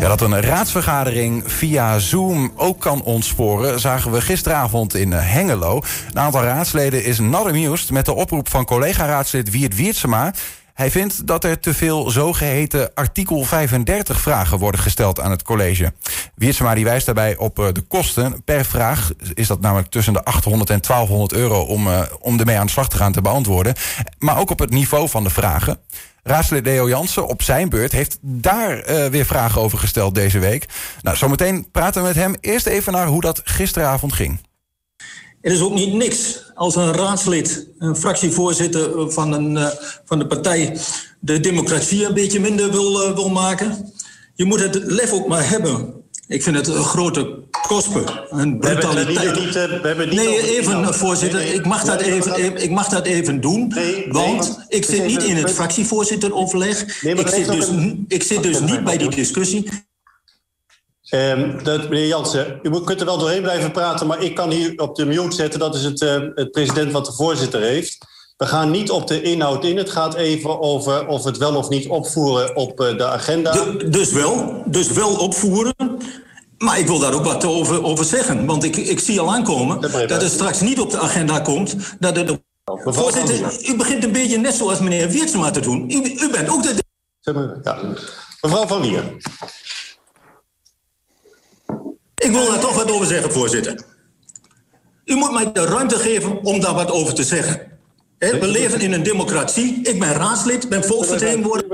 Ja, dat een raadsvergadering via Zoom ook kan ontsporen... zagen we gisteravond in Hengelo. Een aantal raadsleden is not amused met de oproep van collega-raadslid Wiert Wiertsema... Hij vindt dat er te veel zogeheten artikel 35 vragen worden gesteld aan het college. Wiertsema die wijst daarbij op eh, de kosten. Per vraag is dat namelijk tussen de 800 en 1200 euro om, uh, om ermee aan de slag te gaan te beantwoorden. Maar ook op het niveau van de vragen. Raadslid Leo Jansen op zijn beurt heeft daar uh, weer vragen over gesteld deze week. Nou, zometeen praten we met hem. Eerst even naar hoe dat gisteravond ging. Het is ook niet niks als een raadslid, een fractievoorzitter van, een, uh, van de partij, de democratie een beetje minder wil, uh, wil maken. Je moet het lef ook maar hebben. Ik vind het een grote een brutaliteit. We niet, we hebben niet nee, even, voorzitter, nee, ik, mag dat even, ik mag dat even doen. Nee, want ik zit niet in het fractievoorzitteroverleg. ik zit dus, ik zit dus niet bij die discussie. Um, dat, meneer Jansen, u kunt er wel doorheen blijven praten, maar ik kan hier op de mute zetten. Dat is het, uh, het president wat de voorzitter heeft. We gaan niet op de inhoud in. Het gaat even over of het wel of niet opvoeren op uh, de agenda. De, dus wel, dus wel opvoeren. Maar ik wil daar ook wat over, over zeggen. Want ik, ik zie al aankomen dat, het straks niet op de agenda komt. Dat het, Voorzitter, u begint een beetje net zoals meneer Wiertsma te doen. U, u bent ook de... Ja. Mevrouw Van Lier. Ik wil daar toch wat over zeggen, voorzitter. U moet mij de ruimte geven om daar wat over te zeggen. We leven in een democratie. Ik ben raadslid, ben volksvertegenwoordiger.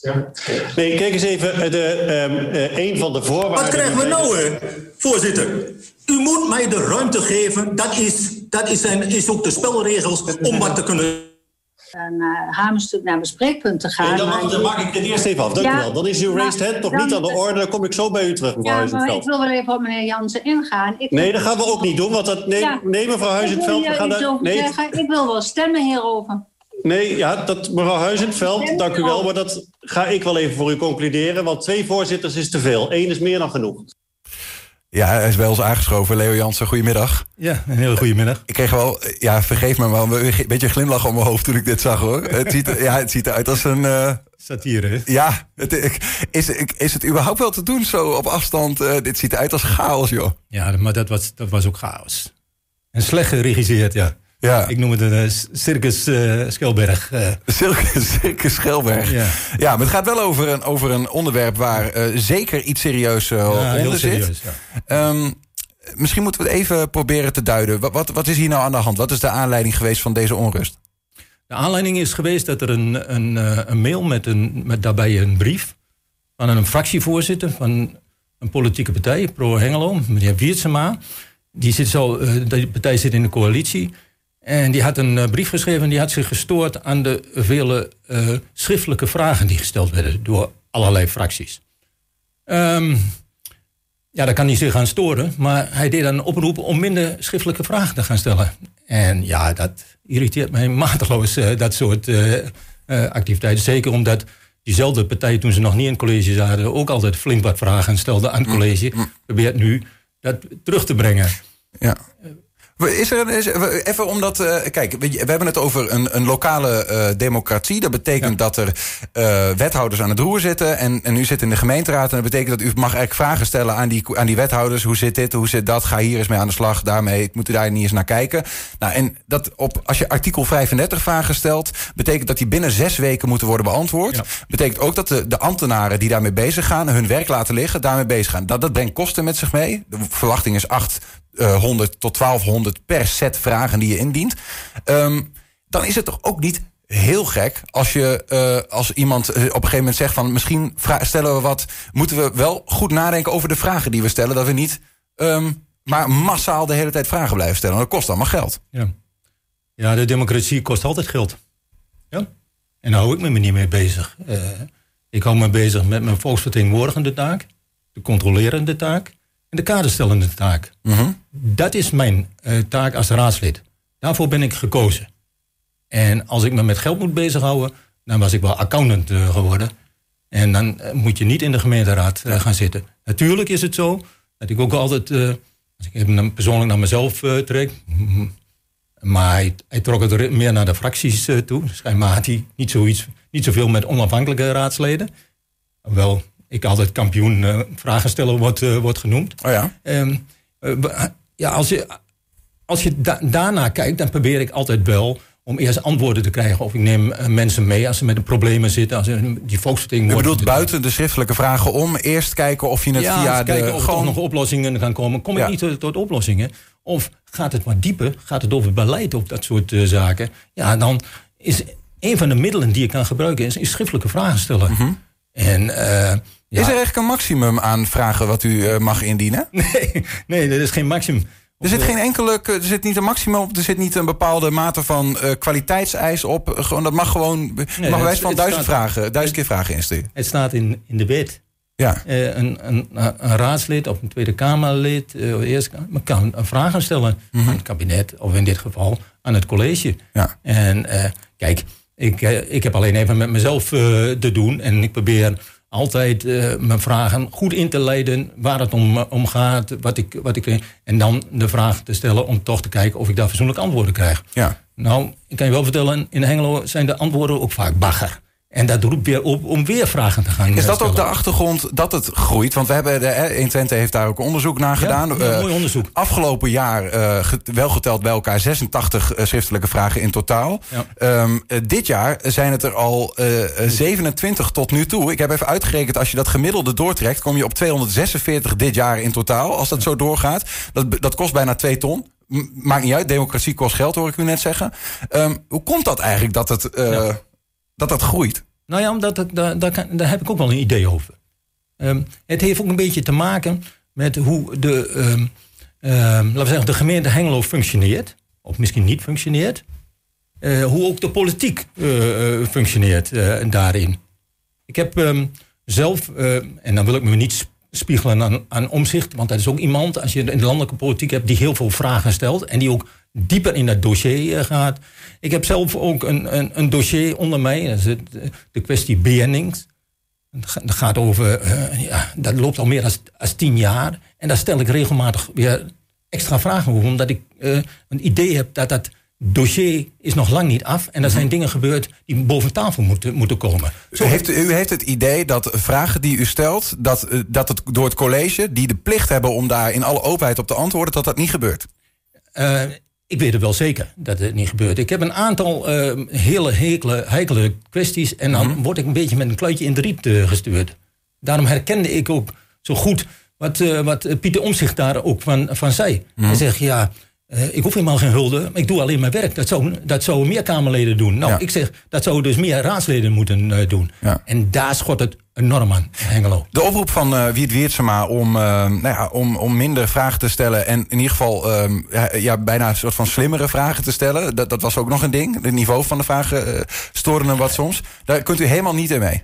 Ja. Nee, kijk eens even. De, um, uh, een van de voorwaarden... Wat krijgen we nou, hè, voorzitter? U moet mij de ruimte geven. Dat is, dat is, zijn, is ook de spelregels om wat te kunnen een uh, hamerstuk naar bespreekpunt te gaan. Nee, dan, mag, dan maak ik het eerst even af. Dank ja, u wel. Dan is uw raised hand toch niet aan de orde. Dan kom ik zo bij u terug, mevrouw ja, maar ik wil wel even op meneer Jansen ingaan. Ik nee, dat gaan we ook niet doen. Want dat, nee, ja, nee mevrouw Huizenveld. Gaan daar, nee, ik wil wel stemmen hierover. Nee, ja, dat, mevrouw Huizenveld, dank u wel. Maar dat ga ik wel even voor u concluderen. Want twee voorzitters is te veel. Eén is meer dan genoeg. Ja, hij is bij ons aangeschoven. Leo Jansen, goedemiddag. Ja, een hele goede middag. Ik kreeg wel, ja, vergeef me, maar een beetje glimlach op mijn hoofd toen ik dit zag hoor. Het ziet, ja, het ziet eruit als een. Uh, Satire, hè? Ja, het, is, is het überhaupt wel te doen zo op afstand? Uh, dit ziet eruit als chaos, joh. Ja, maar dat was, dat was ook chaos. En slecht geregisseerd, ja. Ja. Ik noem het een uh, Circus uh, Schelberg. Uh. Circus, circus Schelberg. Ja. ja, maar het gaat wel over een, over een onderwerp waar zeker iets serieus ja, onder zit. Serieus, ja. um, misschien moeten we het even proberen te duiden. Wat, wat, wat, is hier nou aan de hand? Wat is de aanleiding geweest van deze onrust? De aanleiding is geweest dat er een, een, een mail met, een, met daarbij een brief van een fractievoorzitter van een politieke partij, Pro Hengelo, meneer Wiertsema. Die zit zo, de partij zit in de coalitie. En die had een uh, brief geschreven die had zich gestoord aan de vele uh, schriftelijke vragen die gesteld werden door allerlei fracties. Um, ja, daar kan hij zich aan storen, maar hij deed dan een oproep om minder schriftelijke vragen te gaan stellen. En ja, dat irriteert mij mateloos, uh, dat soort activiteiten. Zeker omdat diezelfde partij, toen ze nog niet in het college zaten, ook altijd flink wat vragen stelde aan het college. Mm, mm. Probeert nu dat terug te brengen. Ja. Is er, is, even omdat, uh, kijk, we, hebben het over een, een lokale uh, democratie. Dat betekent ja. dat er uh, wethouders aan het roer zitten. En, en u zit in de gemeenteraad. En dat betekent dat u mag eigenlijk vragen stellen aan die, aan die wethouders. Hoe zit dit, hoe zit dat? Ga hier eens mee aan de slag. Daarmee moet u daar niet eens naar kijken. Nou, en dat op, als je artikel 35 vragen stelt, betekent dat die binnen zes weken moeten worden beantwoord. Ja. Betekent ook dat de, de ambtenaren die daarmee bezig gaan, hun werk laten liggen, daarmee bezig gaan. Dat, dat brengt kosten met zich mee. De verwachting is 8 uh, 100 tot 1200 per set vragen die je indient. Um, dan is het toch ook niet heel gek als je uh, als iemand op een gegeven moment zegt van misschien stellen we wat, moeten we wel goed nadenken over de vragen die we stellen, dat we niet um, maar massaal de hele tijd vragen blijven stellen. Dat kost allemaal geld. Ja, ja de democratie kost altijd geld. Ja. En daar hou ik me niet mee bezig. Ik hou me bezig met mijn volksvertegenwoordigende taak, de controlerende taak de kaderstellende taak. Mm -hmm. Dat is mijn uh, taak als raadslid. Daarvoor ben ik gekozen. En als ik me met geld moet bezighouden, dan was ik wel accountant uh, geworden. En dan uh, moet je niet in de gemeenteraad gaan zitten. Natuurlijk is het zo dat ik ook altijd, als ik even persoonlijk naar mezelf trek, maar hij, hij, trok het meer naar de fracties toe. Schijnbaar had hij niet, zoiets, niet zoveel met onafhankelijke raadsleden. Wel ik altijd kampioen uh, vragen stellen wordt, wordt genoemd. Oh ja. Ehm, ja, als je, als je daarna kijkt, dan probeer ik altijd wel om eerst antwoorden te krijgen. Of ik neem mensen mee als ze met problemen zitten. Als ze die volksvertegenwoordigers... Je bedoelt buiten de schriftelijke vragen om. Eerst kijken of je het ja, via de... kijken of gewoon... er nog oplossingen gaan komen. Kom ik niet tot, tot, oplossingen? Of gaat het wat dieper? Gaat het over beleid of dat soort zaken? Ja, dan is een van de middelen die je kan gebruiken... is, is schriftelijke vragen stellen. Mhm. En... Uh, Is er eigenlijk een maximum aan vragen wat u mag indienen? Nee, nee, er is geen maximum. Er zit geen enkele, er zit niet een maximum op, er zit niet een bepaalde mate van uh, kwaliteitseis op. Gewoon, dat mag gewoon, nee, mag wijs van duizend vragen, duizend keer vragen insturen. Het staat in, in de wet. Ja. Uh, een, een, een, raadslid of een Tweede Kamerlid uh, eerst, kan vragen stellen mm -hmm. aan het kabinet, of in dit geval aan het college. Ja. En kijk, ik, ik heb alleen even met mezelf te doen en ik probeer altijd uh, mijn vragen goed in te leiden waar het om, om gaat, wat ik, wat ik. En dan de vraag te stellen om toch te kijken of ik daar fatsoenlijk antwoorden krijg. Ja. Nou, ik kan je wel vertellen, in Hengelo zijn de antwoorden ook vaak bagger. En dat roept weer op om weer vragen te gaan Is dat stellen. ook de achtergrond dat het groeit? Want we hebben de, 120 heeft daar ook onderzoek naar gedaan. Ja, ja, mooi onderzoek. afgelopen jaar uh, wel geteld bij elkaar 86 uh, schriftelijke vragen in totaal. Ja. Um, uh, dit jaar zijn het er al 27 tot nu toe. Ik heb even uitgerekend, als je dat gemiddelde doortrekt, kom je op 246 dit jaar in totaal. Als dat zo doorgaat. Dat, dat kost bijna 2 ton. Maakt niet uit, democratie kost geld, hoor ik u net zeggen. Um, hoe komt dat eigenlijk dat het, ja. Dat, dat groeit? Nou ja, omdat het, daar, kan, daar heb ik ook wel een idee over. Um, het heeft ook een beetje te maken met hoe de, um, laten we zeggen, de gemeente Hengelo functioneert. Of misschien niet functioneert. Uh, hoe ook de politiek uh, functioneert uh, daarin. Ik heb zelf, en dan wil ik me niet spiegelen aan, omzicht, want dat is ook iemand, als je in de landelijke politiek hebt, die heel veel vragen stelt en die ook dieper in dat dossier gaat. Ik heb zelf ook een, een, een dossier onder mij, dat is het, de kwestie BN'ings. Dat gaat over, uh, ja, dat loopt al meer dan tien jaar. En daar stel ik regelmatig weer extra vragen over, omdat ik een idee heb dat dat dossier is nog lang niet af. En er zijn dingen gebeurd die boven tafel moeten, moeten komen. Zo u, heeft, u heeft het idee dat vragen die u stelt, dat, dat het door het college, die de plicht hebben om daar in alle openheid op te antwoorden, dat dat niet gebeurt? Uh, ik weet het wel zeker dat het niet gebeurt. Ik heb een aantal uh, hele heikele kwesties. En dan -hmm. word ik een beetje met een kluitje in de riet uh, gestuurd. Daarom herkende ik ook zo goed wat, wat Pieter Omzicht daar ook van, van zei. Mm -hmm. Hij zegt, ja, ik hoef helemaal geen hulde. Maar ik doe alleen mijn werk. Dat zou, dat zouden meer Kamerleden doen. Nou, Ja. ik zeg, dat zouden dus meer raadsleden moeten doen. Ja. En daar schot het enorm aan, Hengelo. De oproep van uh, Wiert om, uh, nou ja, om, om minder vragen te stellen... en in ieder geval uh, ja, bijna een soort van slimmere vragen te stellen... dat, dat was ook nog een ding. Het niveau van de vragen stoorde hem wat soms. Daar kunt u helemaal niet in mee.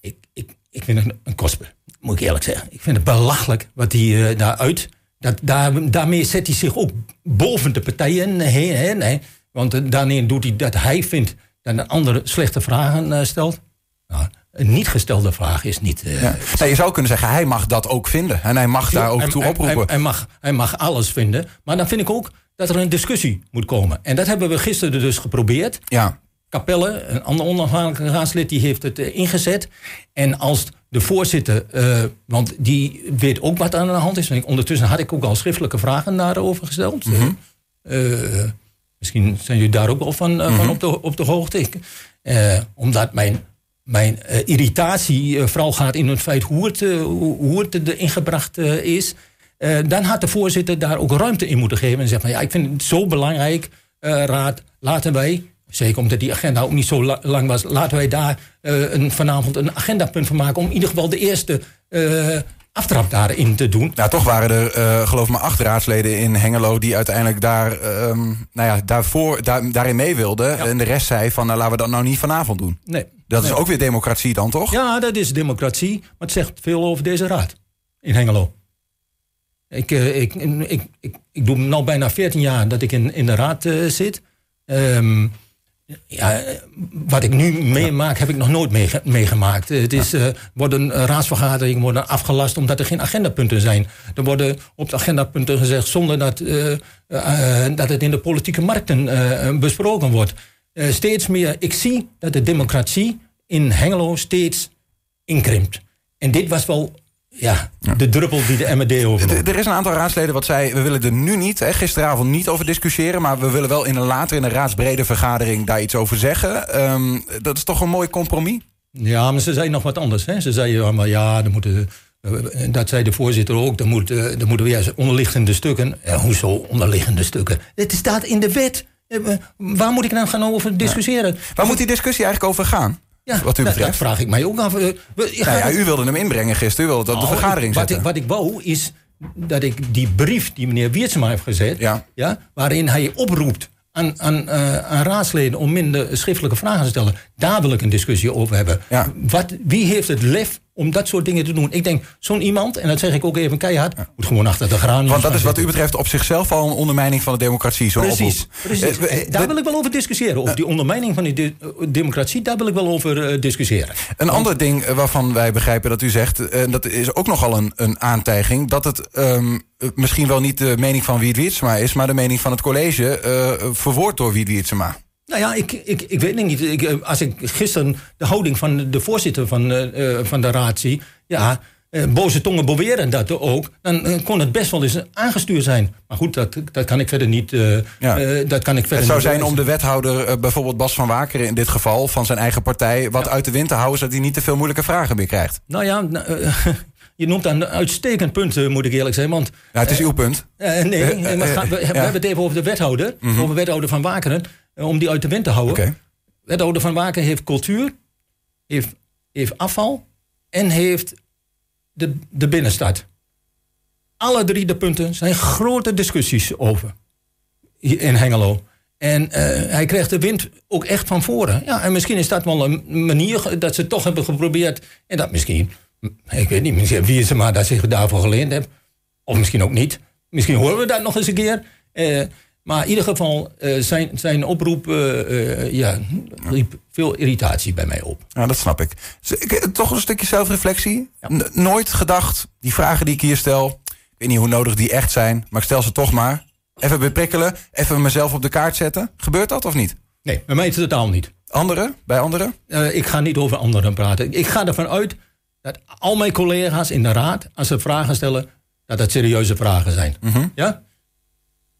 Ik, ik, ik vind het een kosper, moet ik eerlijk zeggen. Ik vind het belachelijk wat hij daaruit... Dat, daar, daarmee zet hij zich ook boven de partijen heen. Want uh, daarmee doet hij dat hij vindt dat een andere slechte vragen uh, stelt. Nou, een niet gestelde vraag is niet. Uh, ja. je zou kunnen zeggen, hij mag dat ook vinden. En hij mag daar ook hij, toe hij, oproepen. Hij, hij, mag, hij mag alles vinden. Maar dan vind ik ook dat er een discussie moet komen. En dat hebben we gisteren dus geprobeerd. Ja. Capelle, een ander onafhankelijk raadslid, die heeft het uh, ingezet. En als de voorzitter, uh, want die weet ook wat aan de hand is. En ondertussen had ik ook al schriftelijke vragen daarover gesteld. Mm -hmm. uh, misschien zijn jullie daar ook wel van, mm -hmm. van op, de, op de hoogte. omdat mijn mijn irritatie vooral gaat in het feit hoe het, hoe het er ingebracht is. dan had de voorzitter daar ook ruimte in moeten geven. En zeggen van ja, ik vind het zo belangrijk, raad, laten wij, zeker omdat die agenda ook niet zo la lang was, laten wij daar een, vanavond een agendapunt van maken. om in ieder geval de eerste aftrap daarin te doen. Nou, toch waren er, uh, geloof me, acht raadsleden in Hengelo die uiteindelijk daar, um, nou ja, daarvoor, daar, daarin mee wilden. Ja. En de rest zei van, nou, laten we dat nou niet vanavond doen. Nee. Dat nee. is ook weer democratie dan, toch? Ja, dat is democratie. Maar het zegt veel over deze raad in Hengelo. Ik, uh, ik, ik, ik, ik doe nu bijna 14 jaar dat ik in, in de raad uh, zit. Um, ja, wat ik nu meemaak, heb ik nog nooit meege meegemaakt. Het is, uh, worden raadsvergaderingen worden afgelast omdat er geen agendapunten zijn. Er worden op de agendapunten gezegd zonder dat, uh, uh, dat het in de politieke markten besproken wordt. steeds meer, ik zie dat de democratie in Hengelo steeds inkrimpt. En dit was wel ja, de druppel die de MD over. Er is een aantal raadsleden wat zei... we willen er nu niet, hè, gisteravond niet over discussiëren... maar we willen wel in een later in een raadsbrede vergadering daar iets over zeggen. Ehm, dat is toch een mooi compromis? Ja, maar ze zei nog wat anders. Hè? Ze zei allemaal, ja, er moeten... Eh, dat zei de voorzitter ook. Er, moet, er moeten weer onderliggende stukken. Ja, hoezo onderliggende stukken? Het staat in de wet. Eh, waar moet ik nou gaan over discussiëren? Waar moet die discussie eigenlijk over gaan? Ja, wat u betreft. Dat, vraag ik mij ook af. Nou ja, u wilde hem inbrengen gisteren. U wilde dat op de nou, vergadering wat Ik, wat ik wou is dat ik die brief die meneer Wiertsma heeft gezet... Ja. Ja, waarin hij oproept aan, aan, uh, aan, raadsleden om minder schriftelijke vragen te stellen. Daar wil ik een discussie over hebben. Ja. Wat, wie heeft het lef om dat soort dingen te doen. Ik denk, zo'n iemand, en dat zeg ik ook even keihard, moet gewoon achter de graan. Want dat is wat u betreft op zichzelf al een ondermijning van de democratie. Zo precies, precies. Eh, daar wil ik wel over discussiëren. Over die ondermijning van die democratie, daar wil ik wel over discussiëren. Een ander ding waarvan wij begrijpen dat u zegt, en dat is ook nogal een, een aantijging, dat het um, misschien wel niet de mening van Wiet Wiertsma is, maar de mening van het college uh, verwoord door Wiet Wiertsma. Nou ja, ik, ik, ik weet niet. Ik, eh, als ik gisteren de houding van de voorzitter van, uh, van de raad zie... ja, uh, boze tongen beweren dat ook... dan kon het best wel eens aangestuurd zijn. Maar goed, dat, dat kan ik verder niet... ja. dat kan ik verder het zou zijn om de wethouder, bijvoorbeeld Bas van Wakeren in dit geval... van zijn eigen partij, wat uit de wind te houden... zodat hij niet te veel moeilijke vragen meer krijgt. Nou ja... Nou, je noemt een uitstekend punt, moet ik eerlijk zijn. Want, ja, het is uw punt. nee, we, we, hebben het even over de wethouder. Mm Over wethouder van Wakeren. Eh, om die uit de wind te houden. Okay. Wethouder van Waken heeft cultuur, heeft, heeft afval en heeft de, de binnenstad. Alle drie de punten zijn grote discussies over in Hengelo. En uh, hij krijgt de wind ook echt van voren. Ja, en misschien is dat wel een manier dat ze toch hebben geprobeerd. En dat misschien, ik weet niet, misschien wie ze maar dat zich daarvoor geleend heeft. Of misschien ook niet. Misschien horen we dat nog eens een keer. Uh, maar in ieder geval, uh, zijn, zijn oproep uh, ja, riep veel irritatie bij mij op. Ja, dat snap ik. Toch een stukje zelfreflectie. Nooit gedacht, die vragen die ik hier stel... ik weet niet hoe nodig die echt zijn, maar ik stel ze toch maar. Even beprikkelen, even mezelf op de kaart zetten. Gebeurt dat of niet? Nee, bij mij is het totaal niet. Anderen? Bij anderen? ik ga niet over anderen praten. Ik ga ervan uit dat al mijn collega's in de raad... als ze vragen stellen, dat dat serieuze vragen zijn. Mhm. Ja?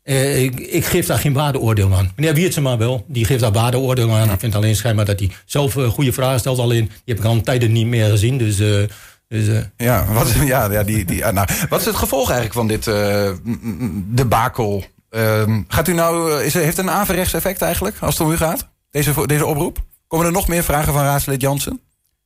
Uh, ik, ik, geef daar geen waardeoordeel aan. Meneer Wiertsema wel, die geeft daar waardeoordeel aan. Ik vind alleen schijnbaar dat hij zelf uh, goede vragen stelt. Alleen, die heb ik al een tijden niet meer gezien. Dus, uh, dus ja, wat is, ja, ja, die, die, nou, wat is het gevolg eigenlijk van dit debakel? Ehm, gaat u nou, is, heeft het een averechts effect eigenlijk, als het om u gaat? Deze, deze oproep? Komen er nog meer vragen van raadslid Jansen?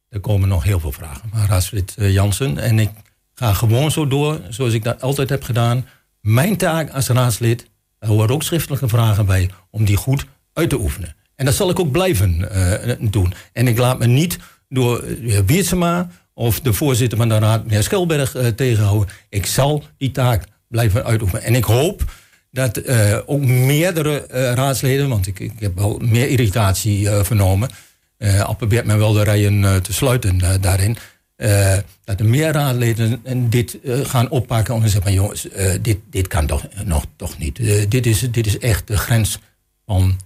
Er komen nog heel veel vragen van raadslid Jansen. En ik ga gewoon zo door, zoals ik dat altijd heb gedaan. Mijn taak als raadslid er horen ook schriftelijke vragen bij om die goed uit te oefenen. En dat zal ik ook blijven uh, doen. En ik laat me niet door de heer Biertsema of de voorzitter van de raad, meneer Schelberg, uh, tegenhouden. Ik zal die taak blijven uitoefenen. En ik hoop dat ook meerdere raadsleden, want ik, ik, heb wel meer irritatie vernomen. al probeert men wel de rijen te sluiten daarin. Uh, dat er meer raadleden dit uh, gaan oppakken. Te zeggen: jongens, uh, dit, dit kan toch nog toch niet. dit, is, dit is echt de grens van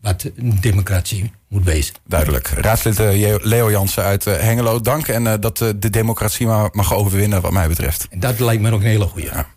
wat democratie moet wezen. Duidelijk. Raadslid Leo Jansen uit Hengelo, dank. En dat de democratie maar mag overwinnen, wat mij betreft. En dat lijkt me ook een hele goede. Ja.